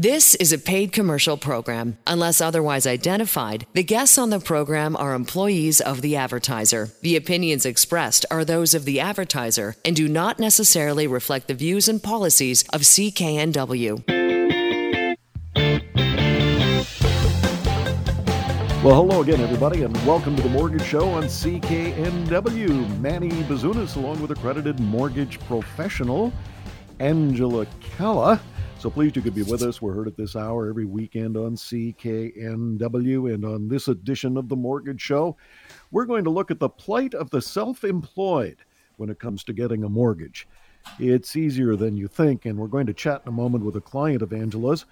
This is a paid commercial program. Unless otherwise identified, the guests on the program are employees of the advertiser. The opinions expressed are those of the advertiser and do not necessarily reflect the views and policies of CKNW. Well, hello again, everybody, and welcome to the Mortgage Show on CKNW. Manny Bazunas, along with accredited mortgage professional Angela Calla. So pleased you could be with us. We're heard at this hour every weekend on CKNW. And on this edition of the Mortgage Show, we're going to look at the plight of the self employed when it comes to getting a mortgage. It's easier than you think, and we're going to chat in a moment with a client of Angela's.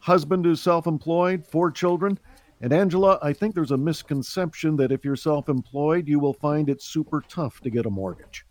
Husband is self employed, four children. And Angela, I think there's a misconception that if you're self employed, you will find it super tough to get a mortgage.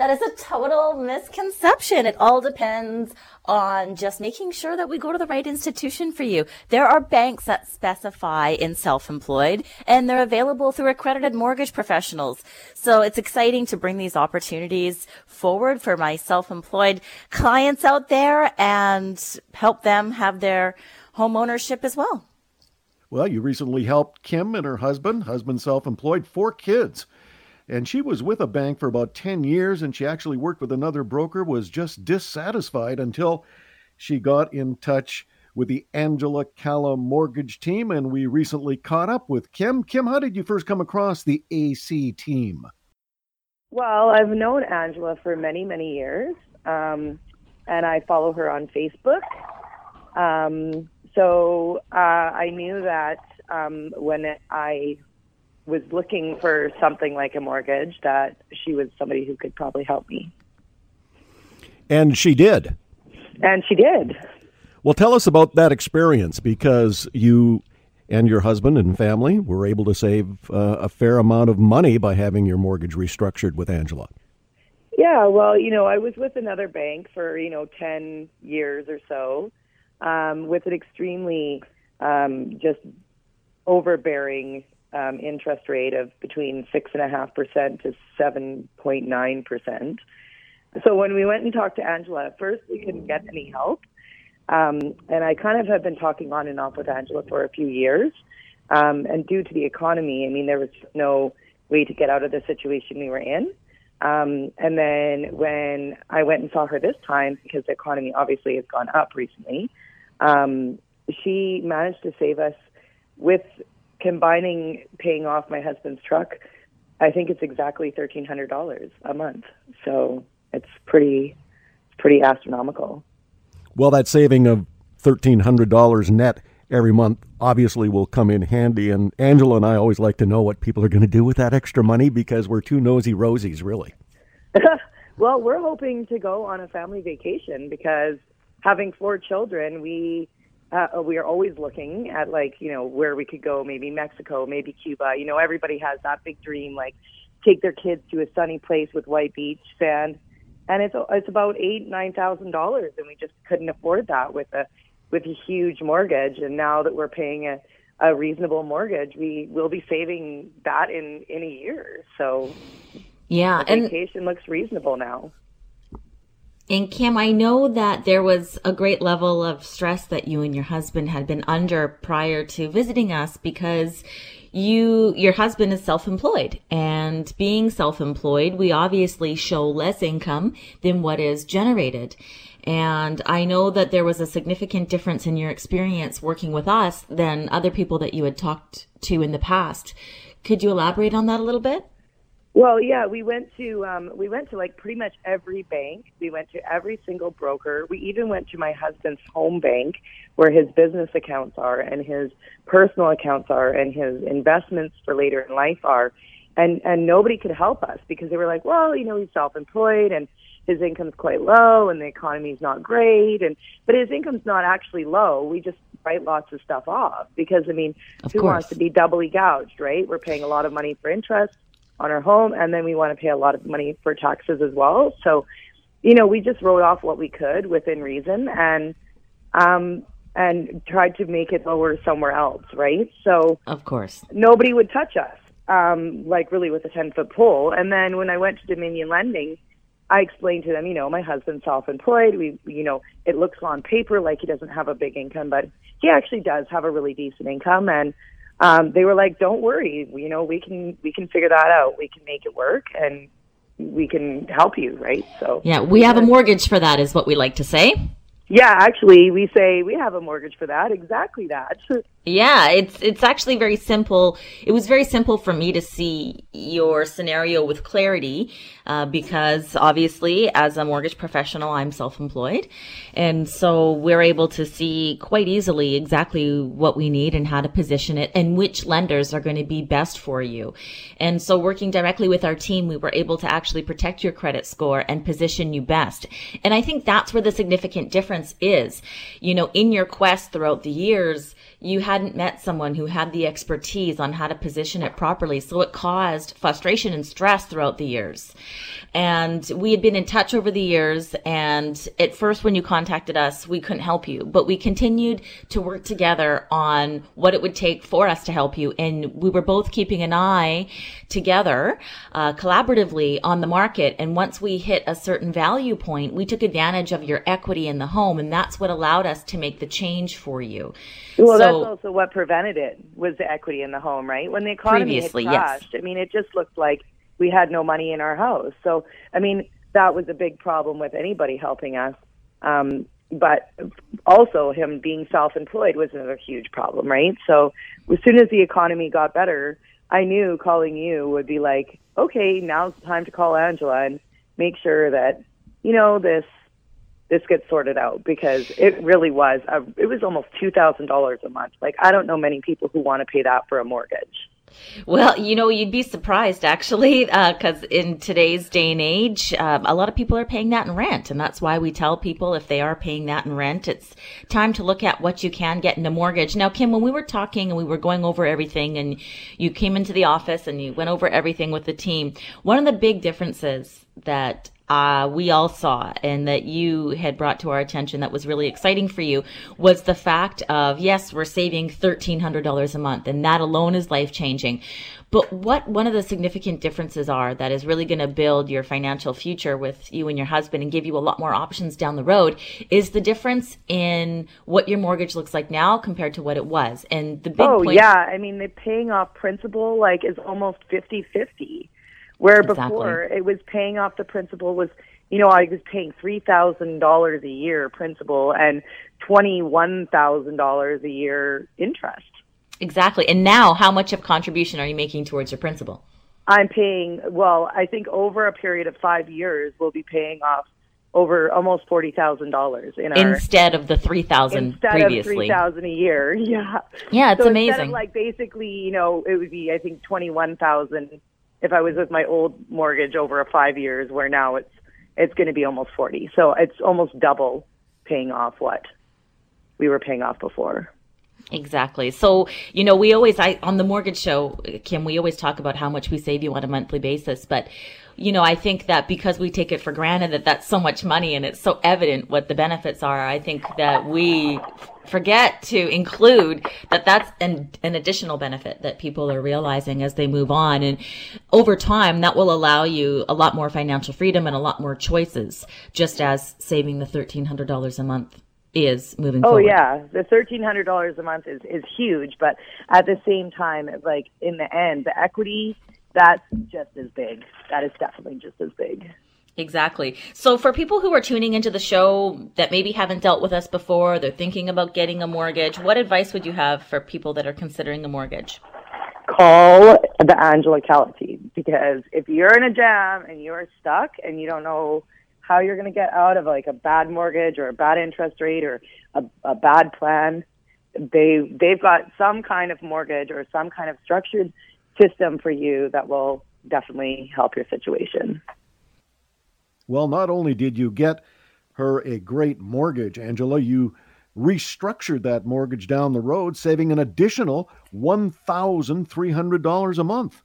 That is a total misconception. It all depends on just making sure that we go to the right institution for you. There are banks that specify in self-employed and they're available through accredited mortgage professionals. So it's exciting to bring these opportunities forward for my self-employed clients out there and help them have their home ownership as well. Well, you recently helped Kim and her husband, husband self employed, four kids. And she was with a bank for about 10 years, and she actually worked with another broker, was just dissatisfied until she got in touch with the Angela Calla mortgage team, and we recently caught up with Kim. Kim, how did you first come across the AC team? Well, I've known Angela for many, many years, um, and I follow her on Facebook. Um, so uh, I knew that um, when I was looking for something like a mortgage that she was somebody who could probably help me. And she did. And she did. Well, tell us about that experience because you and your husband and family were able to save uh, a fair amount of money by having your mortgage restructured with Angela. Yeah, well, you know, I was with another bank for, you know, 10 years or so um, with an extremely um, just overbearing um, interest rate of between six and a half percent to seven point nine percent. So when we went and talked to Angela, at first we couldn't get any help, um, and I kind of have been talking on and off with Angela for a few years. Um, and due to the economy, I mean, there was no way to get out of the situation we were in. Um, and then when I went and saw her this time, because the economy obviously has gone up recently, um, she managed to save us with combining paying off my husband's truck, I think it's exactly thirteen hundred dollars a month. So it's pretty, pretty astronomical. Well, that saving of thirteen hundred dollars net every month obviously will come in handy. And Angela and I always like to know what people are going to do with that extra money because we're two nosy rosies, really. well, we're hoping to go on a family vacation because having four children, we uh, we are always looking at like you know where we could go maybe mexico maybe cuba. You know everybody has that big dream like take their kids to a sunny place with white beach sand. And it's it's about eight nine thousand dollars and we just couldn't afford that with a with a huge mortgage. And now that we're paying a a reasonable mortgage we will be saving that in in a year. So yeah and vacation looks reasonable now and Kim, I know that there was a great level of stress that you and your husband had been under prior to visiting us because you, your husband is self-employed and being self-employed, we obviously show less income than what is generated. And I know that there was a significant difference in your experience working with us than other people that you had talked to in the past. Could you elaborate on that a little bit? Well, yeah, we went to um, we went to like pretty much every bank. We went to every single broker. We even went to my husband's home bank, where his business accounts are and his personal accounts are and his investments for later in life are, and and nobody could help us because they were like, well, you know, he's self-employed and his income's quite low and the economy's not great, and but his income's not actually low. We just write lots of stuff off because I mean, of who course. wants to be doubly gouged, right? We're paying a lot of money for interest on our home, and then we want to pay a lot of money for taxes as well. So, you know, we just wrote off what we could within reason, and um, and tried to make it lower somewhere else, right? So, of course, nobody would touch us, um, like really with a ten foot pole. And then when I went to Dominion Lending, I explained to them, you know, my husband's self-employed. We, you know, it looks on paper like he doesn't have a big income, but he actually does have a really decent income. And um, they were like, "Don't worry, you know, we can we can figure that out. We can make it work, and we can help you, right?" So yeah, we have a mortgage for that, is what we like to say. Yeah, actually, we say we have a mortgage for that. Exactly that. Yeah, it's it's actually very simple. It was very simple for me to see your scenario with clarity uh, because obviously, as a mortgage professional, I'm self-employed, and so we're able to see quite easily exactly what we need and how to position it and which lenders are going to be best for you. And so, working directly with our team, we were able to actually protect your credit score and position you best. And I think that's where the significant difference is. You know, in your quest throughout the years you hadn't met someone who had the expertise on how to position it properly. So it caused frustration and stress throughout the years. And we had been in touch over the years. And at first, when you contacted us, we couldn't help you, but we continued to work together on what it would take for us to help you. And we were both keeping an eye together, uh, collaboratively on the market. And once we hit a certain value point, we took advantage of your equity in the home. And that's what allowed us to make the change for you. Well, so, also what prevented it was the equity in the home, right? When the economy had crashed, yes. I mean, it just looked like we had no money in our house. So, I mean, that was a big problem with anybody helping us. Um, but also him being self-employed was another huge problem, right? So as soon as the economy got better, I knew calling you would be like, okay, now's the time to call Angela and make sure that, you know, this this gets sorted out because it really was a, it was almost two thousand dollars a month. Like I don't know many people who want to pay that for a mortgage. Well, you know, you'd be surprised actually, because uh, in today's day and age, um, a lot of people are paying that in rent. And that's why we tell people if they are paying that in rent, it's time to look at what you can get in a mortgage. Now, Kim, when we were talking and we were going over everything and you came into the office and you went over everything with the team, one of the big differences that uh, we all saw and that you had brought to our attention that was really exciting for you was the fact of yes, we're saving $1,300 a month and that alone is life changing. But what one of the significant differences are that is really going to build your financial future with you and your husband and give you a lot more options down the road is the difference in what your mortgage looks like now compared to what it was. And the big Oh, point- yeah. I mean, the paying off principal like is almost 50-50 where exactly. before it was paying off the principal was, you know, I was paying three thousand dollars a year principal and twenty one thousand dollars a year interest. Exactly. And now, how much of contribution are you making towards your principal? I'm paying. Well, I think over a period of five years, we'll be paying off over almost forty thousand dollars in our instead of the three thousand previously. Instead of three thousand a year, yeah. Yeah, it's so amazing. Like basically, you know, it would be I think twenty one thousand if I was with my old mortgage over five years, where now it's it's going to be almost forty. So it's almost double paying off what we were paying off before. Exactly. So, you know, we always, I, on the mortgage show, Kim, we always talk about how much we save you on a monthly basis. But, you know, I think that because we take it for granted that that's so much money and it's so evident what the benefits are, I think that we forget to include that that's an, an additional benefit that people are realizing as they move on. And over time, that will allow you a lot more financial freedom and a lot more choices, just as saving the $1,300 a month is moving forward. oh forward. yeah the thirteen hundred dollars a month is is huge but at the same time like in the end the equity that's just as big that is definitely just as big Exactly. So for people who are tuning into the show that maybe haven't dealt with us before, they're thinking about getting a mortgage, what advice would you have for people that are considering a mortgage? Call the Angela Calla team because if you're in a jam and you're stuck and you don't know how you're going to get out of like a bad mortgage or a bad interest rate or a, a bad plan, they they've got some kind of mortgage or some kind of structured system for you that will definitely help your situation. Well, not only did you get her a great mortgage, Angela, you restructured that mortgage down the road, saving an additional $1,300 a month.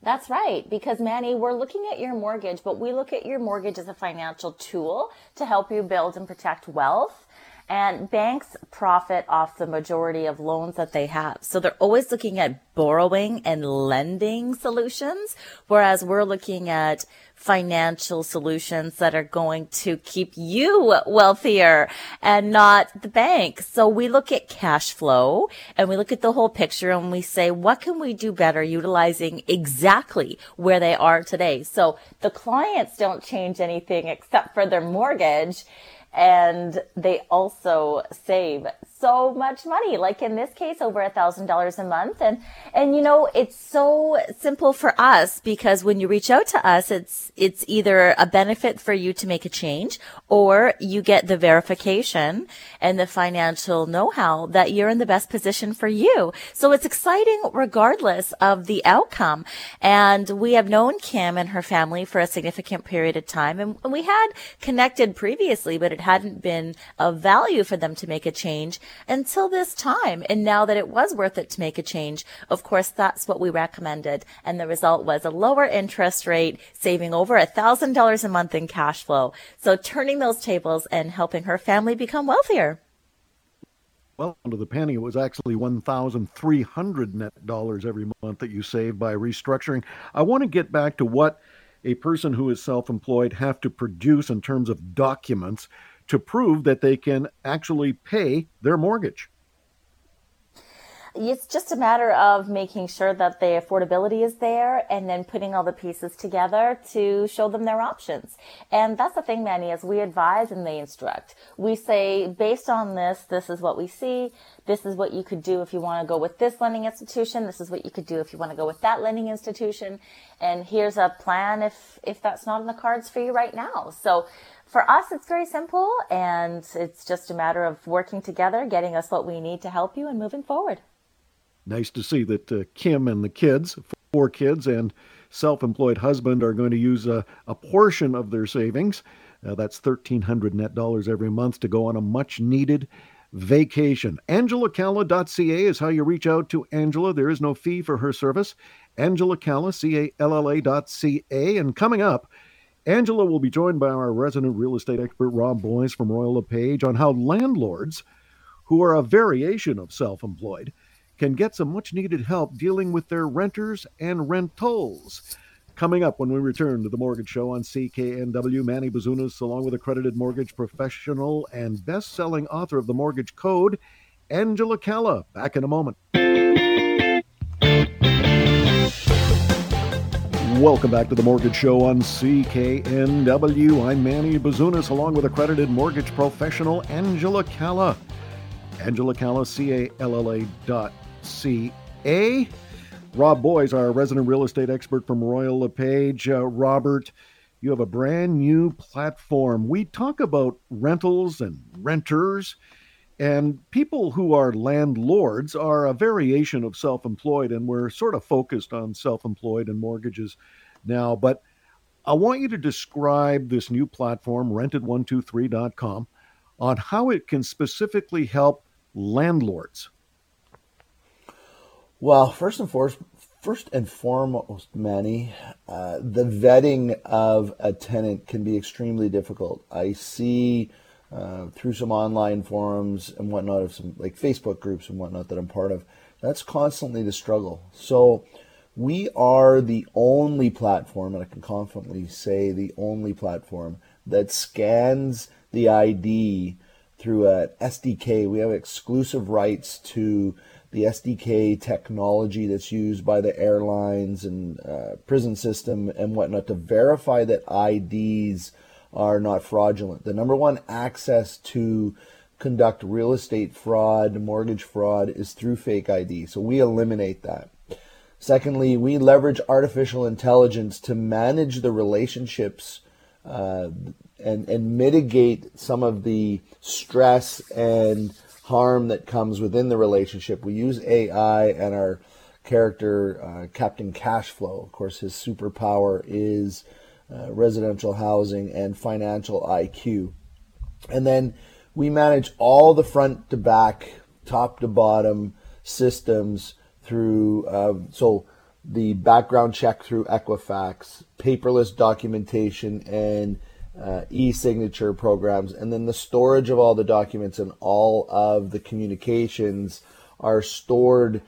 That's right. Because Manny, we're looking at your mortgage, but we look at your mortgage as a financial tool to help you build and protect wealth. And banks profit off the majority of loans that they have. So they're always looking at borrowing and lending solutions, whereas we're looking at financial solutions that are going to keep you wealthier and not the bank. So we look at cash flow and we look at the whole picture and we say, what can we do better utilizing exactly where they are today? So the clients don't change anything except for their mortgage and they also save so much money like in this case over a thousand dollars a month. And and you know it's so simple for us because when you reach out to us it's it's either a benefit for you to make a change or you get the verification and the financial know-how that you're in the best position for you. So it's exciting regardless of the outcome. And we have known kim and her family for a significant period of time. And we had connected previously but it hadn't been of value for them to make a change until this time. And now that it was worth it to make a change, of course, that's what we recommended. And the result was a lower interest rate, saving over a thousand dollars a month in cash flow. So turning those tables and helping her family become wealthier. Well, under the penny, it was actually one thousand three hundred net dollars every month that you save by restructuring. I want to get back to what a person who is self-employed have to produce in terms of documents to prove that they can actually pay their mortgage. It's just a matter of making sure that the affordability is there and then putting all the pieces together to show them their options. And that's the thing, Manny, as we advise and they instruct. We say, based on this, this is what we see. This is what you could do if you want to go with this lending institution. This is what you could do if you want to go with that lending institution. And here's a plan if, if that's not in the cards for you right now. So for us, it's very simple and it's just a matter of working together, getting us what we need to help you and moving forward. Nice to see that uh, Kim and the kids, four kids, and self employed husband are going to use a, a portion of their savings. Uh, that's 1,300 net dollars every month to go on a much needed vacation. AngelaCalla.ca is how you reach out to Angela. There is no fee for her service. Angela Calla, C A L L A dot C A. And coming up, Angela will be joined by our resident real estate expert, Rob Boyce from Royal LePage, on how landlords, who are a variation of self employed, can get some much needed help dealing with their renters and rentals. Coming up when we return to the Mortgage Show on CKNW, Manny Bazunas, along with accredited mortgage professional and best selling author of The Mortgage Code, Angela Calla. Back in a moment. Welcome back to the Mortgage Show on CKNW. I'm Manny Bazunas, along with accredited mortgage professional Angela Calla. Angela Calla, C A L L A dot C A. Rob Boyce, our resident real estate expert from Royal LePage. Uh, Robert, you have a brand new platform. We talk about rentals and renters and people who are landlords are a variation of self employed, and we're sort of focused on self employed and mortgages now. But I want you to describe this new platform, rented123.com, on how it can specifically help landlords. Well, first and foremost, first and foremost, Manny, uh, the vetting of a tenant can be extremely difficult. I see uh, through some online forums and whatnot of some like Facebook groups and whatnot that I'm part of. That's constantly the struggle. So we are the only platform, and I can confidently say the only platform that scans the ID through an SDK. We have exclusive rights to the SDK technology that's used by the airlines and uh, prison system and whatnot to verify that IDs are not fraudulent. The number one access to conduct real estate fraud, mortgage fraud is through fake ID. So we eliminate that. Secondly, we leverage artificial intelligence to manage the relationships uh, and, and mitigate some of the stress and harm that comes within the relationship. We use AI and our character, uh, Captain Cashflow. Of course, his superpower is uh, residential housing, and financial IQ. And then we manage all the front to back, top to bottom systems through, uh, so the background check through Equifax, paperless documentation, and uh, e-signature programs, and then the storage of all the documents and all of the communications are stored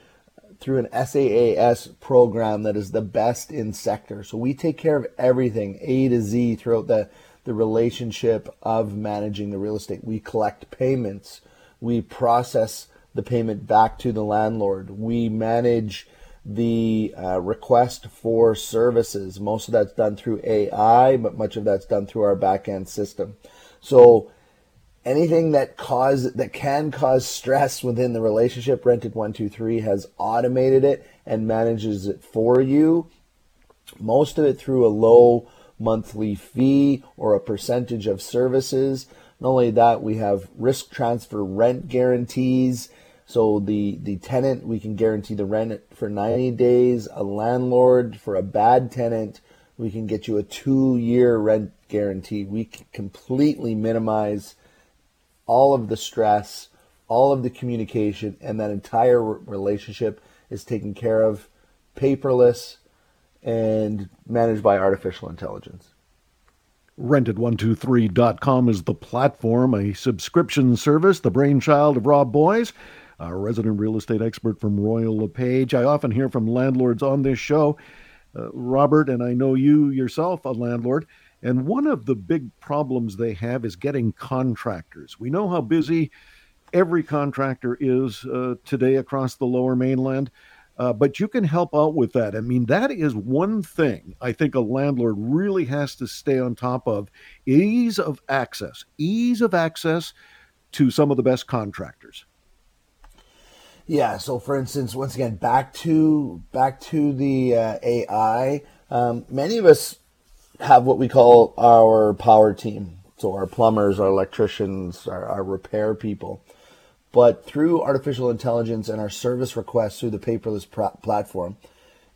through an SaaS program that is the best in sector. So we take care of everything A to Z throughout the, the relationship of managing the real estate. We collect payments. We process the payment back to the landlord. We manage the uh, request for services. Most of that's done through AI, but much of that's done through our backend system. So anything that cause that can cause stress within the relationship, Rented One Two Three has automated it and manages it for you. Most of it through a low monthly fee or a percentage of services. Not only that, we have risk transfer rent guarantees so the, the tenant, we can guarantee the rent for 90 days. A landlord, for a bad tenant, we can get you a two year rent guarantee. We can completely minimize all of the stress, all of the communication, and that entire relationship is taken care of paperless and managed by artificial intelligence. Rented123.com is the platform, a subscription service, the brainchild of Rob Boyce a resident real estate expert from Royal LePage. I often hear from landlords on this show, uh, Robert, and I know you yourself, a landlord. And one of the big problems they have is getting contractors. We know how busy every contractor is uh, today across the lower mainland. Uh, but you can help out with that. I mean, that is one thing I think a landlord really has to stay on top of ease of access, ease of access to some of the best contractors. Yeah. So, for instance, once again, back to back to the uh, AI. Um, many of us have what we call our power team. So our plumbers, our electricians, our, our repair people. But through artificial intelligence and our service requests through the paperless pr- platform,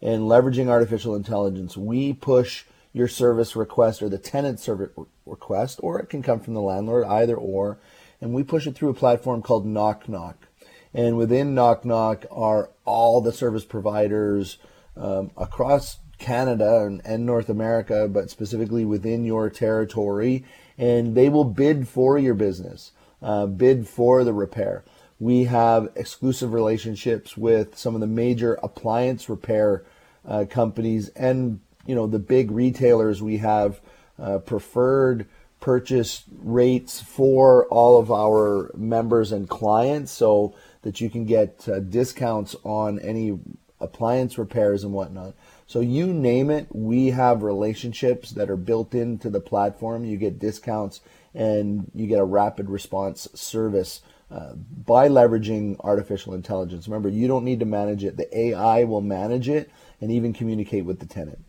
and leveraging artificial intelligence, we push your service request or the tenant service request, or it can come from the landlord, either or, and we push it through a platform called Knock Knock. And within Knock Knock are all the service providers um, across Canada and, and, North America, but specifically within your territory. And they will bid for your business, uh, bid for the repair. We have exclusive relationships with some of the major appliance repair uh, companies and you know the big retailers. We have uh, preferred purchase rates for all of our members and clients. So that you can get uh, discounts on any appliance repairs and whatnot. So you name it, we have relationships that are built into the platform. You get discounts and you get a rapid response service uh, by leveraging artificial intelligence. Remember, you don't need to manage it. The AI will manage it and even communicate with the tenant.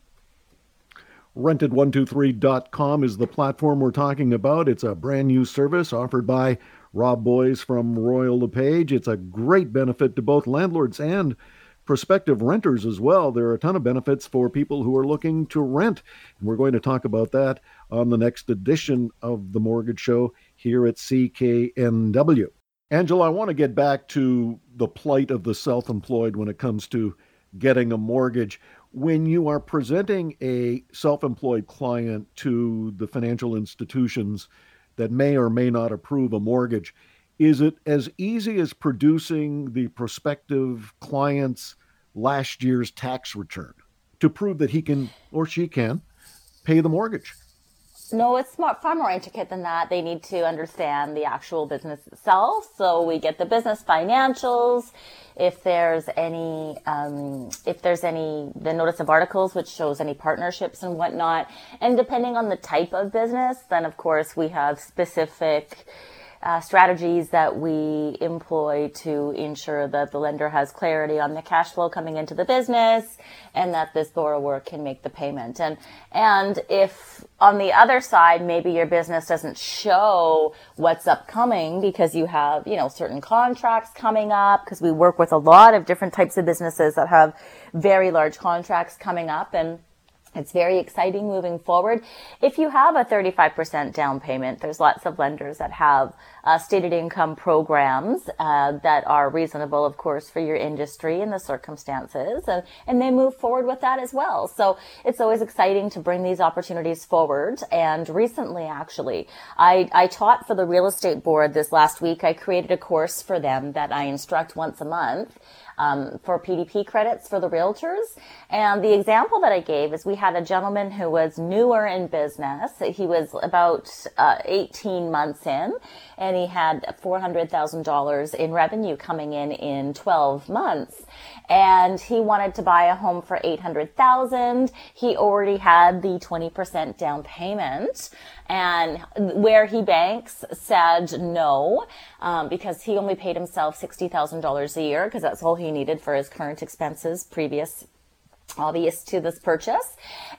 Rented123.com is the platform we're talking about. It's a brand new service offered by Rob Boyce from Royal LePage. It's a great benefit to both landlords and prospective renters as well. There are a ton of benefits for people who are looking to rent. And we're going to talk about that on the next edition of the Mortgage Show here at CKNW. Angela, I want to get back to the plight of the self employed when it comes to getting a mortgage. When you are presenting a self employed client to the financial institutions, that may or may not approve a mortgage. Is it as easy as producing the prospective client's last year's tax return to prove that he can or she can pay the mortgage? No, it's far more intricate than that. They need to understand the actual business itself. So we get the business financials. If there's any, um, if there's any, the notice of articles, which shows any partnerships and whatnot. And depending on the type of business, then of course we have specific, uh, strategies that we employ to ensure that the lender has clarity on the cash flow coming into the business and that this borrower can make the payment. And, and if on the other side, maybe your business doesn't show what's upcoming because you have, you know, certain contracts coming up because we work with a lot of different types of businesses that have very large contracts coming up and It's very exciting moving forward. If you have a 35% down payment, there's lots of lenders that have uh, stated income programs uh, that are reasonable, of course, for your industry and the circumstances, and, and they move forward with that as well. So it's always exciting to bring these opportunities forward. And recently, actually, I, I taught for the real estate board this last week. I created a course for them that I instruct once a month um, for PDP credits for the realtors. And the example that I gave is we had a gentleman who was newer in business. He was about uh, 18 months in, and he had $400,000 in revenue coming in in 12 months. And he wanted to buy a home for 800,000. He already had the 20% down payment and where he banks said no um, because he only paid himself $60000 a year because that's all he needed for his current expenses previous obvious to this purchase.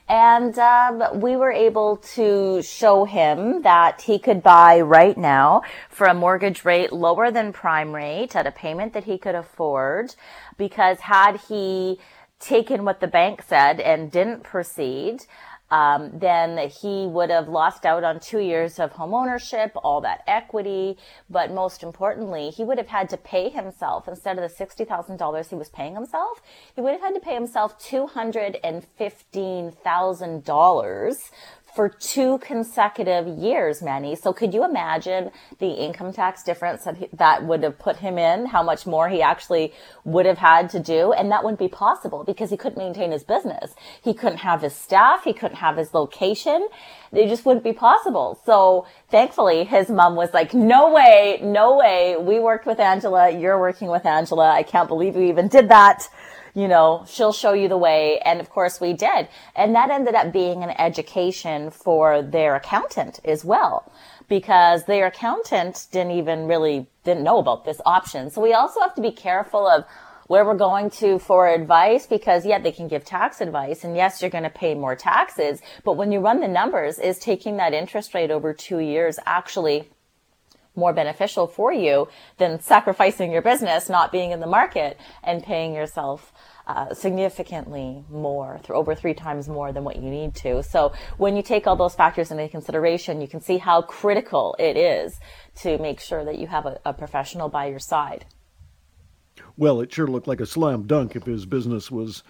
And um, we were able to show him that he could buy right now for a mortgage rate lower than prime rate at a payment that he could afford because had he taken what the bank said and didn't proceed, um, then he would have lost out on two years of home ownership, all that equity. But most importantly, he would have had to pay himself instead of the $60,000 he was paying himself, he would have had to pay himself $215,000 for two consecutive years, Manny. So could you imagine the income tax difference that he, that would have put him in? How much more he actually would have had to do? And that wouldn't be possible because he couldn't maintain his business. He couldn't have his staff. He couldn't have his location. It just wouldn't be possible. So thankfully his mom was like, no way, no way. We worked with Angela. You're working with Angela. I can't believe you even did that you know, she'll show you the way. And of course we did. And that ended up being an education for their accountant as well, because their accountant didn't even really, didn't know about this option. So we also have to be careful of where we're going to for advice because yeah, they can give tax advice and yes, you're going to pay more taxes. But when you run the numbers, is taking that interest rate over two years actually more beneficial for you than sacrificing your business, not being in the market and paying yourself uh, significantly more, th- over three times more than what you need to. So when you take all those factors into consideration, you can see how critical it is to make sure that you have a, a professional by your side. Well, it sure looked like a slam dunk if his business was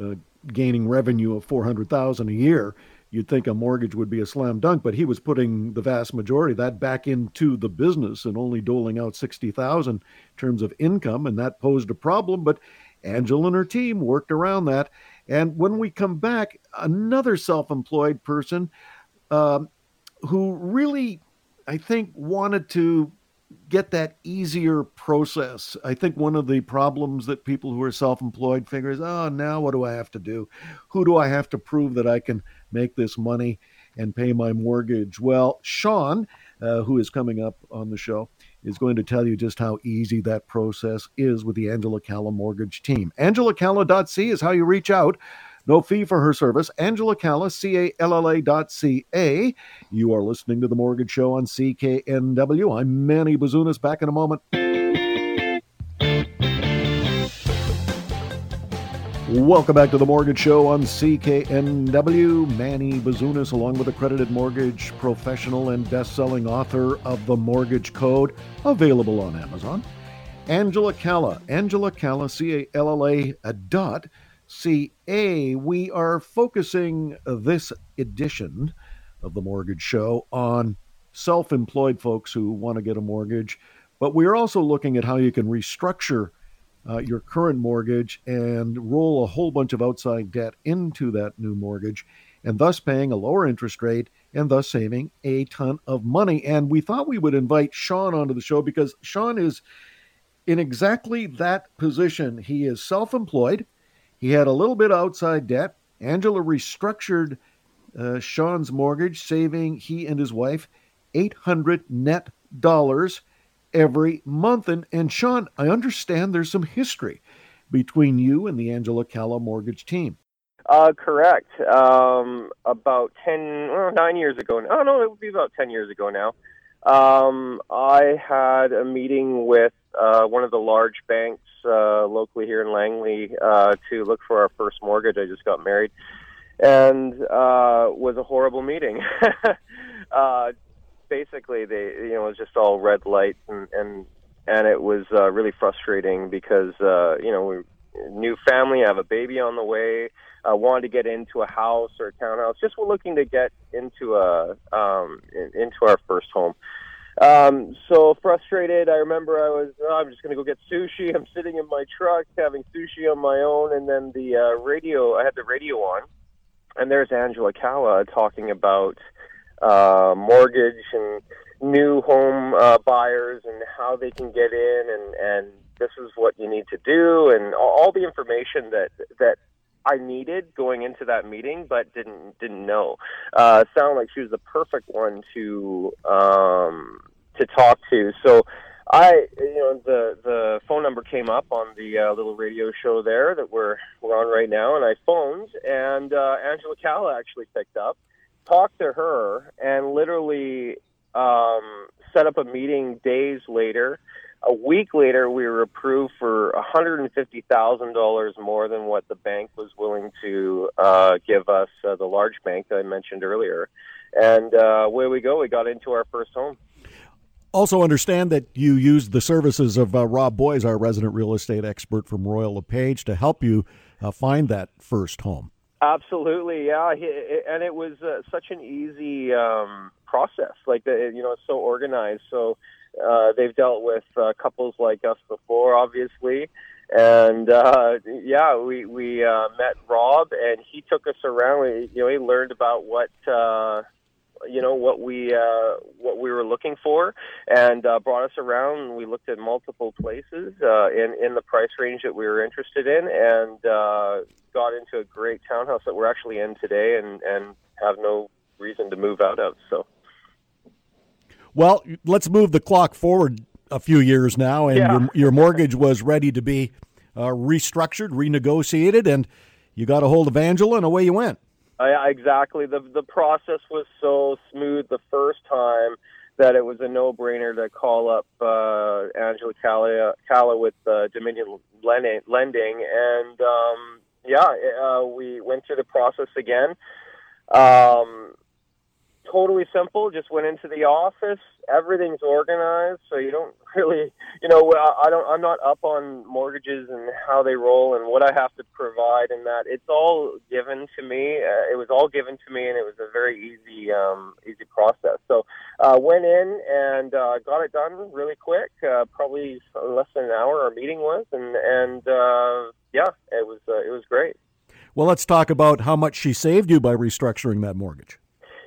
uh, gaining revenue of four hundred thousand a year. You'd think a mortgage would be a slam dunk, but he was putting the vast majority of that back into the business and only doling out sixty thousand in terms of income, and that posed a problem. But Angela and her team worked around that. And when we come back, another self employed person um, who really, I think, wanted to get that easier process. I think one of the problems that people who are self employed figure is, oh, now what do I have to do? Who do I have to prove that I can make this money and pay my mortgage? Well, Sean, uh, who is coming up on the show, is going to tell you just how easy that process is with the Angela Calla Mortgage team. AngelaCalla.ca is how you reach out. No fee for her service. Angela Calla, C A L L A dot C A. You are listening to The Mortgage Show on CKNW. I'm Manny Bazunas. Back in a moment. Welcome back to the Mortgage Show on CKNW. Manny Bazunas, along with accredited mortgage professional and best-selling author of The Mortgage Code, available on Amazon. Angela Calla, Angela Calla, C-A-L-L-A uh, dot C-A. We are focusing this edition of the Mortgage Show on self-employed folks who want to get a mortgage, but we're also looking at how you can restructure uh, your current mortgage and roll a whole bunch of outside debt into that new mortgage, and thus paying a lower interest rate and thus saving a ton of money. And we thought we would invite Sean onto the show because Sean is in exactly that position. He is self employed, he had a little bit of outside debt. Angela restructured uh, Sean's mortgage, saving he and his wife 800 net dollars every month. And, and Sean, I understand there's some history between you and the Angela Calla mortgage team. Uh, correct. Um, about 10, well, nine years ago. Oh, no, it would be about 10 years ago now. Um, I had a meeting with uh, one of the large banks uh, locally here in Langley uh, to look for our first mortgage. I just got married. and uh, was a horrible meeting. uh, basically, they you know it was just all red lights and and and it was uh, really frustrating because uh, you know we new family, I have a baby on the way. Uh, wanted to get into a house or a townhouse. Just we're looking to get into a um, in, into our first home. Um, so frustrated. I remember I was, oh, I'm just going to go get sushi. I'm sitting in my truck having sushi on my own, and then the uh, radio. I had the radio on, and there's Angela Calla talking about uh, mortgage and new home uh, buyers and how they can get in, and and this is what you need to do, and all the information that that I needed going into that meeting, but didn't didn't know. Uh, sounded like she was the perfect one to um, to talk to. So I, you know, the the phone number came up on the uh, little radio show there that we're we're on right now, and I phoned, and uh, Angela Calla actually picked up, talked to her, and literally um, set up a meeting days later a week later, we were approved for $150,000 more than what the bank was willing to uh, give us, uh, the large bank that I mentioned earlier. And uh, where we go, we got into our first home. Also, understand that you used the services of uh, Rob Boyce, our resident real estate expert from Royal LePage, to help you uh, find that first home. Absolutely, yeah, and it was uh, such an easy um, process. Like, the, you know, it's so organized. So uh, they've dealt with uh, couples like us before, obviously. And uh, yeah, we we uh, met Rob, and he took us around. We, you know, he learned about what uh, you know what we uh, what we were looking for, and uh, brought us around. We looked at multiple places uh, in in the price range that we were interested in, and uh, got into a great townhouse that we're actually in today, and and have no reason to move out of. So. Well, let's move the clock forward a few years now, and yeah. your, your mortgage was ready to be uh, restructured, renegotiated, and you got a hold of Angela, and away you went. Uh, exactly. The the process was so smooth the first time that it was a no brainer to call up uh, Angela Calla, Calla with uh, Dominion Lending, and um, yeah, uh, we went through the process again. Um, totally simple. Just went into the office. Everything's organized, so you don't really, you know, I don't. I'm not up on mortgages and how they roll and what I have to provide and that. It's all given to me. Uh, it was all given to me, and it was a very easy, um, easy process. So uh, went in and uh, got it done really quick. Uh, probably less than an hour. Our meeting was, and and uh, yeah, it was uh, it was great. Well, let's talk about how much she saved you by restructuring that mortgage.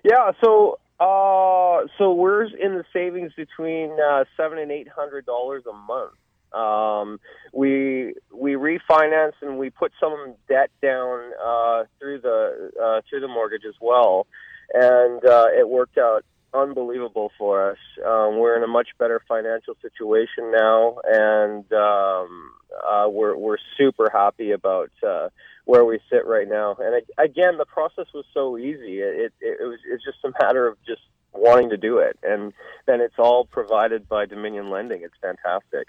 Yeah, so uh, so we're in the savings between uh, seven and eight hundred dollars a month. Um, we we refinanced and we put some debt down uh, through the uh, through the mortgage as well, and uh, it worked out unbelievable for us. Um, we're in a much better financial situation now, and um, uh, we're we're super happy about uh, where we sit right now. And again, the process was so easy. It, it, it was it's just a matter of just wanting to do it, and then it's all provided by Dominion Lending. It's fantastic.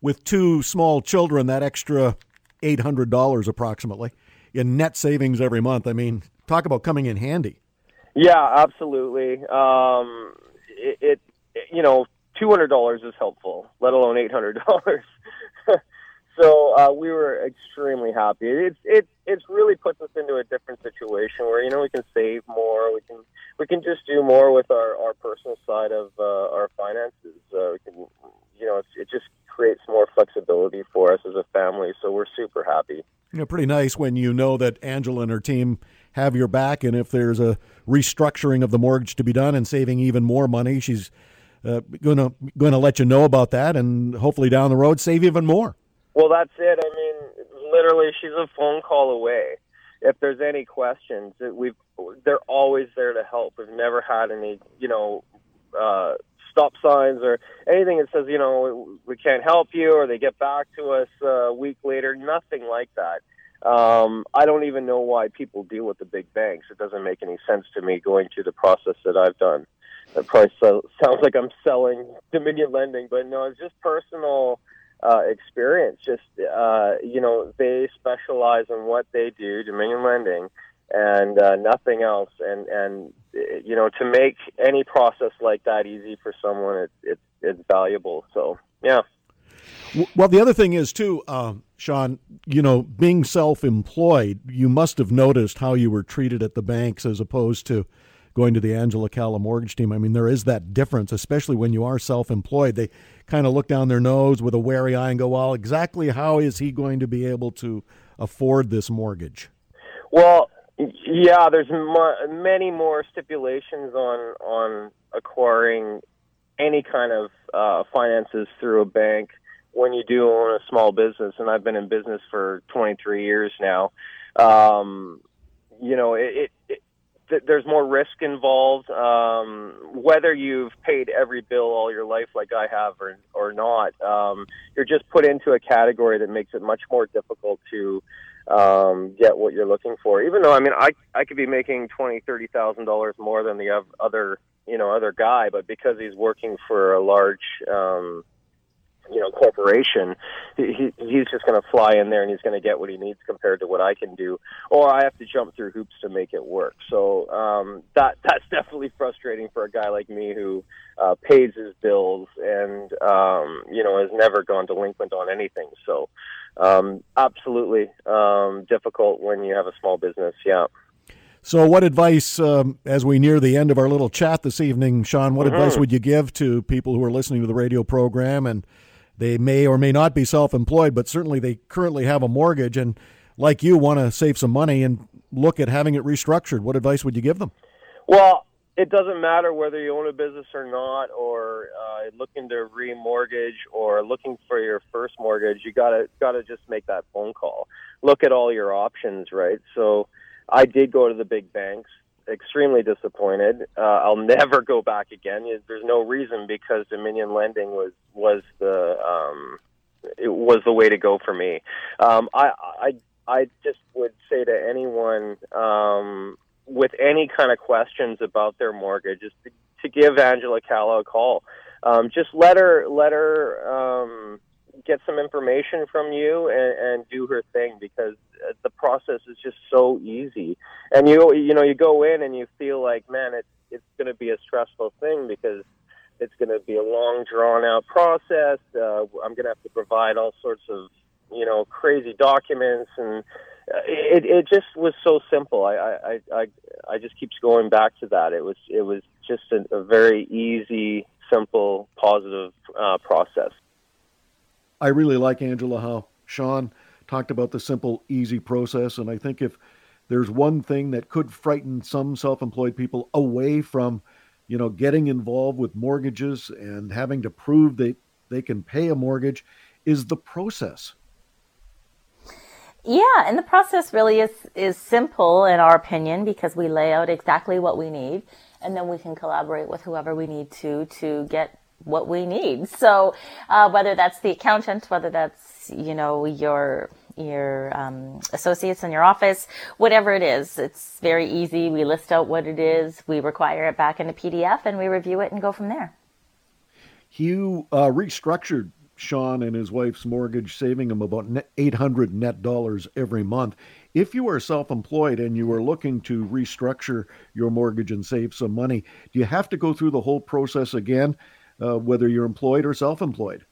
With two small children, that extra eight hundred dollars approximately in net savings every month. I mean, talk about coming in handy. Yeah, absolutely. Um, it, it you know two hundred dollars is helpful, let alone eight hundred dollars. so uh, we were extremely happy. It's it it's really puts us into a different situation where you know we can save more, we can we can just do more with our our personal side of uh, our finances. Uh, we can you know it just creates more flexibility for us as a family. So we're super happy. You know, pretty nice when you know that Angela and her team have your back, and if there's a restructuring of the mortgage to be done and saving even more money, she's going to going to let you know about that, and hopefully down the road save even more. Well, that's it. I mean, literally, she's a phone call away. If there's any questions, we've they're always there to help. We've never had any, you know, uh, stop signs or anything that says, you know, we can't help you, or they get back to us a week later. Nothing like that. Um, I don't even know why people deal with the big banks. It doesn't make any sense to me going through the process that I've done. That probably so, sounds like I'm selling Dominion Lending, but no, it's just personal uh, experience. Just uh, you know, they specialize in what they do, Dominion Lending, and uh, nothing else. And and you know, to make any process like that easy for someone, it's it's it's valuable. So yeah. Well, the other thing is too, uh, Sean. You know, being self-employed, you must have noticed how you were treated at the banks as opposed to going to the Angela Calla mortgage team. I mean, there is that difference, especially when you are self-employed. They kind of look down their nose with a wary eye and go, "Well, exactly how is he going to be able to afford this mortgage?" Well, yeah, there's many more stipulations on on acquiring any kind of uh, finances through a bank when you do own a small business. And I've been in business for 23 years now. Um, you know, it, it, it, there's more risk involved. Um, whether you've paid every bill all your life, like I have, or or not, um, you're just put into a category that makes it much more difficult to um, get what you're looking for. Even though I mean, I I could be making twenty, thirty thousand dollars more than the other you know other guy, but because he's working for a large um, you know corporation, he, he's just going to fly in there and he's going to get what he needs compared to what I can do, or I have to jump through hoops to make it work. So um, that that's definitely frustrating for a guy like me who uh, pays his bills and um, you know has never gone delinquent on anything. So um, absolutely um, difficult when you have a small business. Yeah. So, what advice, um, as we near the end of our little chat this evening, Sean, what mm-hmm. advice would you give to people who are listening to the radio program and they may or may not be self employed, but certainly they currently have a mortgage and, like you, want to save some money and look at having it restructured? What advice would you give them? Well, it doesn't matter whether you own a business or not, or uh, looking to remortgage or looking for your first mortgage. You gotta gotta just make that phone call. Look at all your options, right? So, I did go to the big banks. Extremely disappointed. Uh, I'll never go back again. There's no reason because Dominion Lending was was the um, it was the way to go for me. Um, I I I just would say to anyone um, with any kind of questions about their mortgage is to, to give Angela Calla a call. Um, just let her let her um, get some information from you and, and do her thing because uh, the process is just so easy. And you you know you go in and you feel like man it's it's going to be a stressful thing because it's going to be a long drawn out process. Uh, I'm going to have to provide all sorts of you know crazy documents and it it just was so simple. I I I I just keeps going back to that. It was it was just a, a very easy, simple, positive uh, process. I really like Angela how Sean talked about the simple, easy process, and I think if there's one thing that could frighten some self-employed people away from, you know, getting involved with mortgages and having to prove that they can pay a mortgage, is the process. Yeah, and the process really is is simple in our opinion because we lay out exactly what we need, and then we can collaborate with whoever we need to to get what we need. So uh, whether that's the accountant, whether that's you know your your um, associates in your office, whatever it is, it's very easy. We list out what it is, we require it back in a PDF, and we review it and go from there. You uh, restructured Sean and his wife's mortgage, saving him about 800 net dollars every month. If you are self employed and you are looking to restructure your mortgage and save some money, do you have to go through the whole process again, uh, whether you're employed or self employed?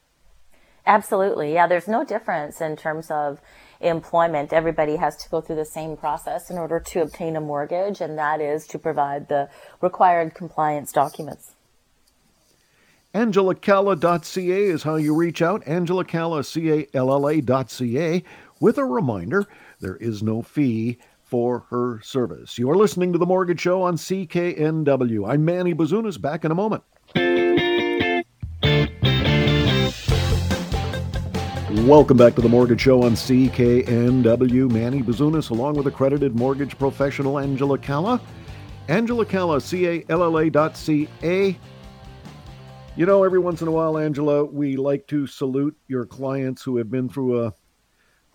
Absolutely. Yeah, there's no difference in terms of employment. Everybody has to go through the same process in order to obtain a mortgage, and that is to provide the required compliance documents. AngelaCalla.ca is how you reach out. AngelaCalla, C-A-L-L-A.ca, with a reminder there is no fee for her service. You're listening to The Mortgage Show on CKNW. I'm Manny Bazunas, back in a moment. Welcome back to The Mortgage Show on CKNW. Manny Bazunas, along with accredited mortgage professional Angela Calla. Angela Calla, C A L L A dot C A. you know, every once in a while, Angela, we like to salute your clients who have been through a,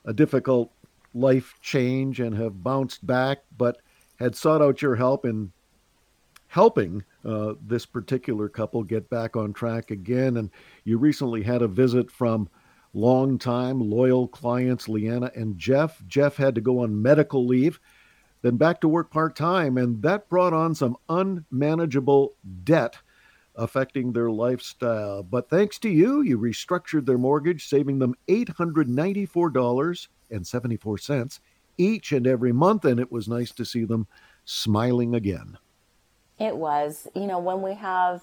a difficult life change and have bounced back, but had sought out your help in helping uh, this particular couple get back on track again. And you recently had a visit from longtime loyal clients, Leanna and Jeff. Jeff had to go on medical leave then back to work part time, and that brought on some unmanageable debt affecting their lifestyle. But thanks to you, you restructured their mortgage, saving them $894.74 each and every month, and it was nice to see them smiling again. It was. You know, when we have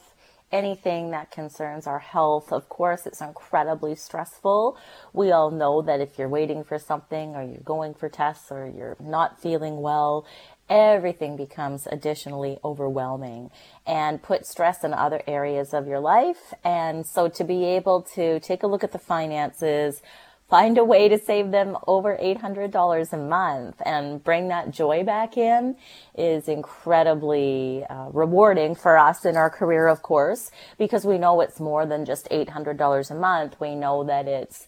anything that concerns our health, of course, it's incredibly stressful. We all know that if you're waiting for something or you're going for tests or you're not feeling well, everything becomes additionally overwhelming and put stress in other areas of your life. And so to be able to take a look at the finances, find a way to save them over $800 a month and bring that joy back in is incredibly uh, rewarding for us in our career, of course, because we know it's more than just $800 a month. We know that it's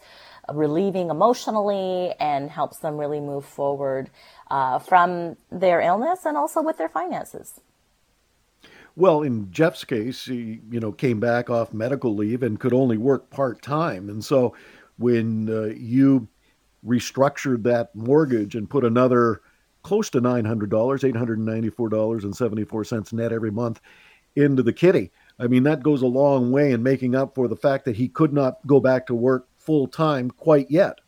relieving emotionally and helps them really move forward uh, from their illness and also with their finances. Well, in Jeff's case, he you know came back off medical leave and could only work part time, and so when uh, you restructured that mortgage and put another close to $900, $894.74 net every month into the kitty. I mean, that goes a long way in making up for the fact that he could not go back to work full time quite yet.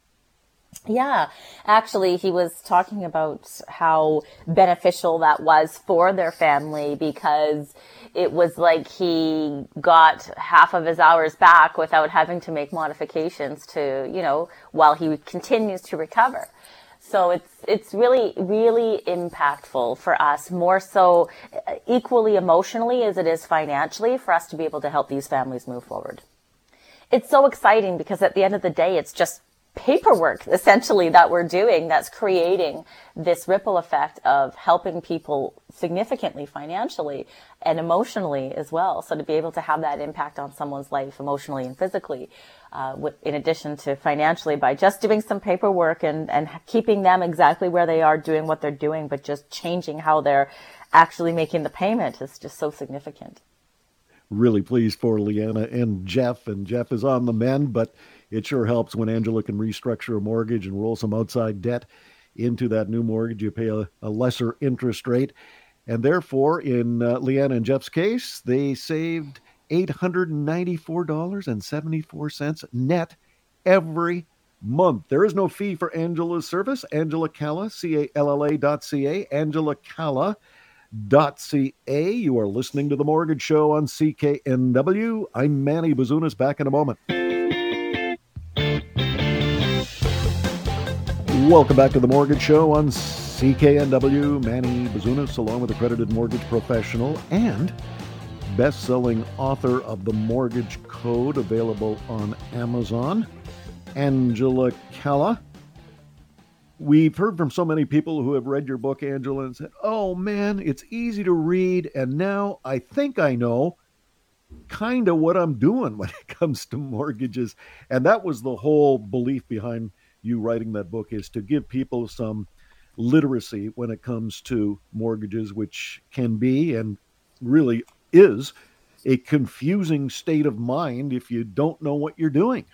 Yeah, actually, he was talking about how beneficial that was for their family because it was like he got half of his hours back without having to make modifications to, you know, while he continues to recover. So it's it's really really impactful for us, more so uh, equally emotionally as it is financially, for us to be able to help these families move forward. It's so exciting because at the end of the day, it's just paperwork essentially that we're doing that's creating this ripple effect of helping people significantly financially and emotionally as well. So to be able to have that impact on someone's life emotionally and physically, uh, in addition to financially by just doing some paperwork and, and keeping them exactly where they are doing what they're doing, but just changing how they're actually making the payment is just so significant. Really pleased for Leanna and Jeff, and Jeff is on the mend, but it sure helps when Angela can restructure a mortgage and roll some outside debt into that new mortgage. You pay a, a lesser interest rate. And therefore, in uh, Leanna and Jeff's case, they saved $894.74 net every month. There is no fee for Angela's service. Angela Calla, C A L L A dot C A, Angela Calla dot C A. You are listening to The Mortgage Show on CKNW. I'm Manny Bazunas, back in a moment. Welcome back to the Mortgage Show on CKNW. Manny Bazunas, along with accredited mortgage professional and best selling author of The Mortgage Code, available on Amazon, Angela Calla. We've heard from so many people who have read your book, Angela, and said, Oh man, it's easy to read, and now I think I know kind of what I'm doing when it comes to mortgages. And that was the whole belief behind you writing that book is to give people some literacy when it comes to mortgages, which can be and really is a confusing state of mind if you don't know what you're doing.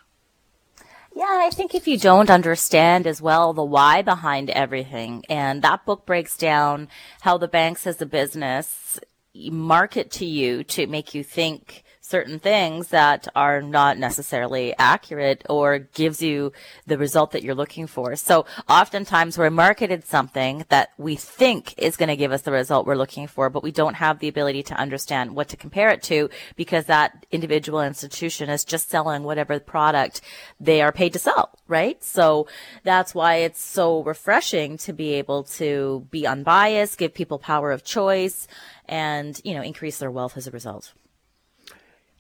Yeah, I think if you don't understand as well the why behind everything, and that book breaks down how the banks as a business market to you to make you think certain things that are not necessarily accurate or gives you the result that you're looking for. So oftentimes we're marketed something that we think is going to give us the result we're looking for, but we don't have the ability to understand what to compare it to because that individual institution is just selling whatever product they are paid to sell, right? So that's why it's so refreshing to be able to be unbiased, give people power of choice and, you know, increase their wealth as a result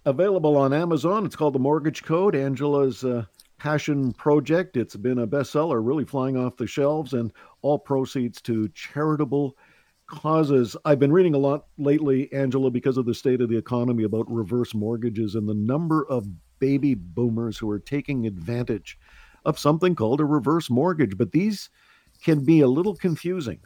available on Amazon. It's called The Mortgage Code, Angela's uh, passion project. It's been a bestseller, really flying off the shelves, and all proceeds to charitable causes. I've been reading a lot lately, Angela, because of the state of the economy about reverse mortgages and the number of baby boomers who are taking advantage of something called a reverse mortgage. But these can be a little confusing.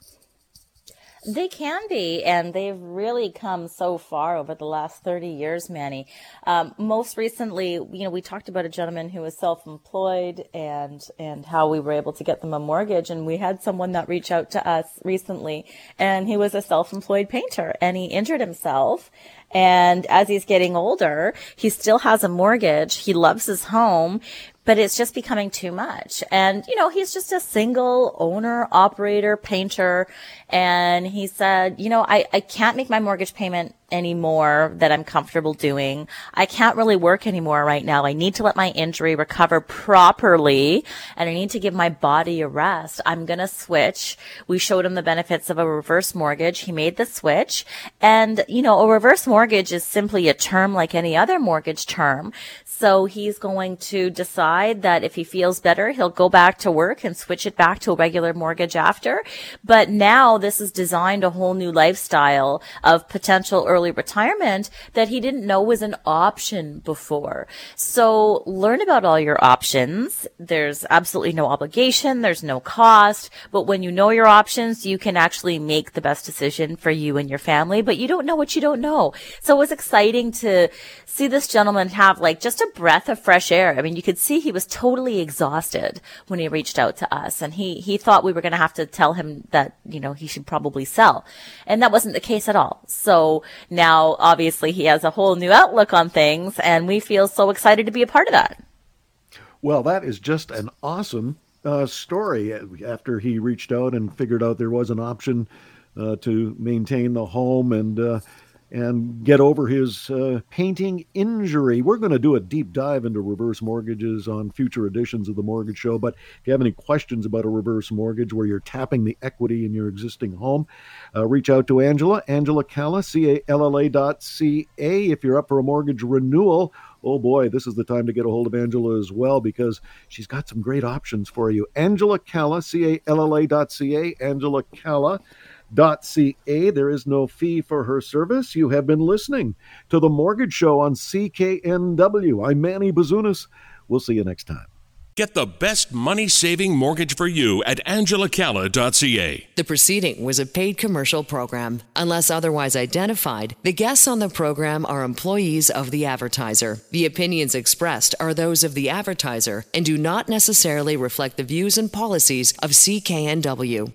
They can be, and they've really come so far over the last 30 years, Manny. Um, most recently, you know, we talked about a gentleman who was self-employed and, and how we were able to get them a mortgage. And we had someone that reached out to us recently, and he was a self-employed painter, and he injured himself and as he's getting older, he still has a mortgage. He loves his home, but it's just becoming too much. And, you know, he's just a single owner, operator, painter. And he said, you know, I, I can't make my mortgage payment anymore that I'm comfortable doing. I can't really work anymore right now. I need to let my injury recover properly and I need to give my body a rest. I'm going to switch. We showed him the benefits of a reverse mortgage. He made the switch and, you know, a reverse mortgage is simply a term like any other mortgage term. So he's going to decide that if he feels better, he'll go back to work and switch it back to a regular mortgage after. But now this has designed a whole new lifestyle of potential early retirement that he didn't know was an option before. So learn about all your options. There's absolutely no obligation. There's no cost. But when you know your options, you can actually make the best decision for you and your family, but you don't know what you don't know. So it was exciting to see this gentleman have like just a breath of fresh air. I mean, you could see he was totally exhausted when he reached out to us and he, he thought we were going to have to tell him that, you know, he should probably sell. And that wasn't the case at all. So now obviously he has a whole new outlook on things and we feel so excited to be a part of that. Well, that is just an awesome uh, story. After he reached out and figured out there was an option uh, to maintain the home and uh, and get over his uh, painting injury. We're going to do a deep dive into reverse mortgages on future editions of the Mortgage Show. But if you have any questions about a reverse mortgage where you're tapping the equity in your existing home, uh, reach out to Angela, Angela Calla, C A L L A dot C A. If you're up for a mortgage renewal, oh boy, this is the time to get a hold of Angela as well because she's got some great options for you. Angela Calla, C A L L A dot C A, Angela Calla ca. There is no fee for her service. You have been listening to The Mortgage Show on CKNW. I'm Manny Bazunas. We'll see you next time. Get the best money saving mortgage for you at angelacalla.ca. The proceeding was a paid commercial program. Unless otherwise identified, the guests on the program are employees of the advertiser. The opinions expressed are those of the advertiser and do not necessarily reflect the views and policies of CKNW.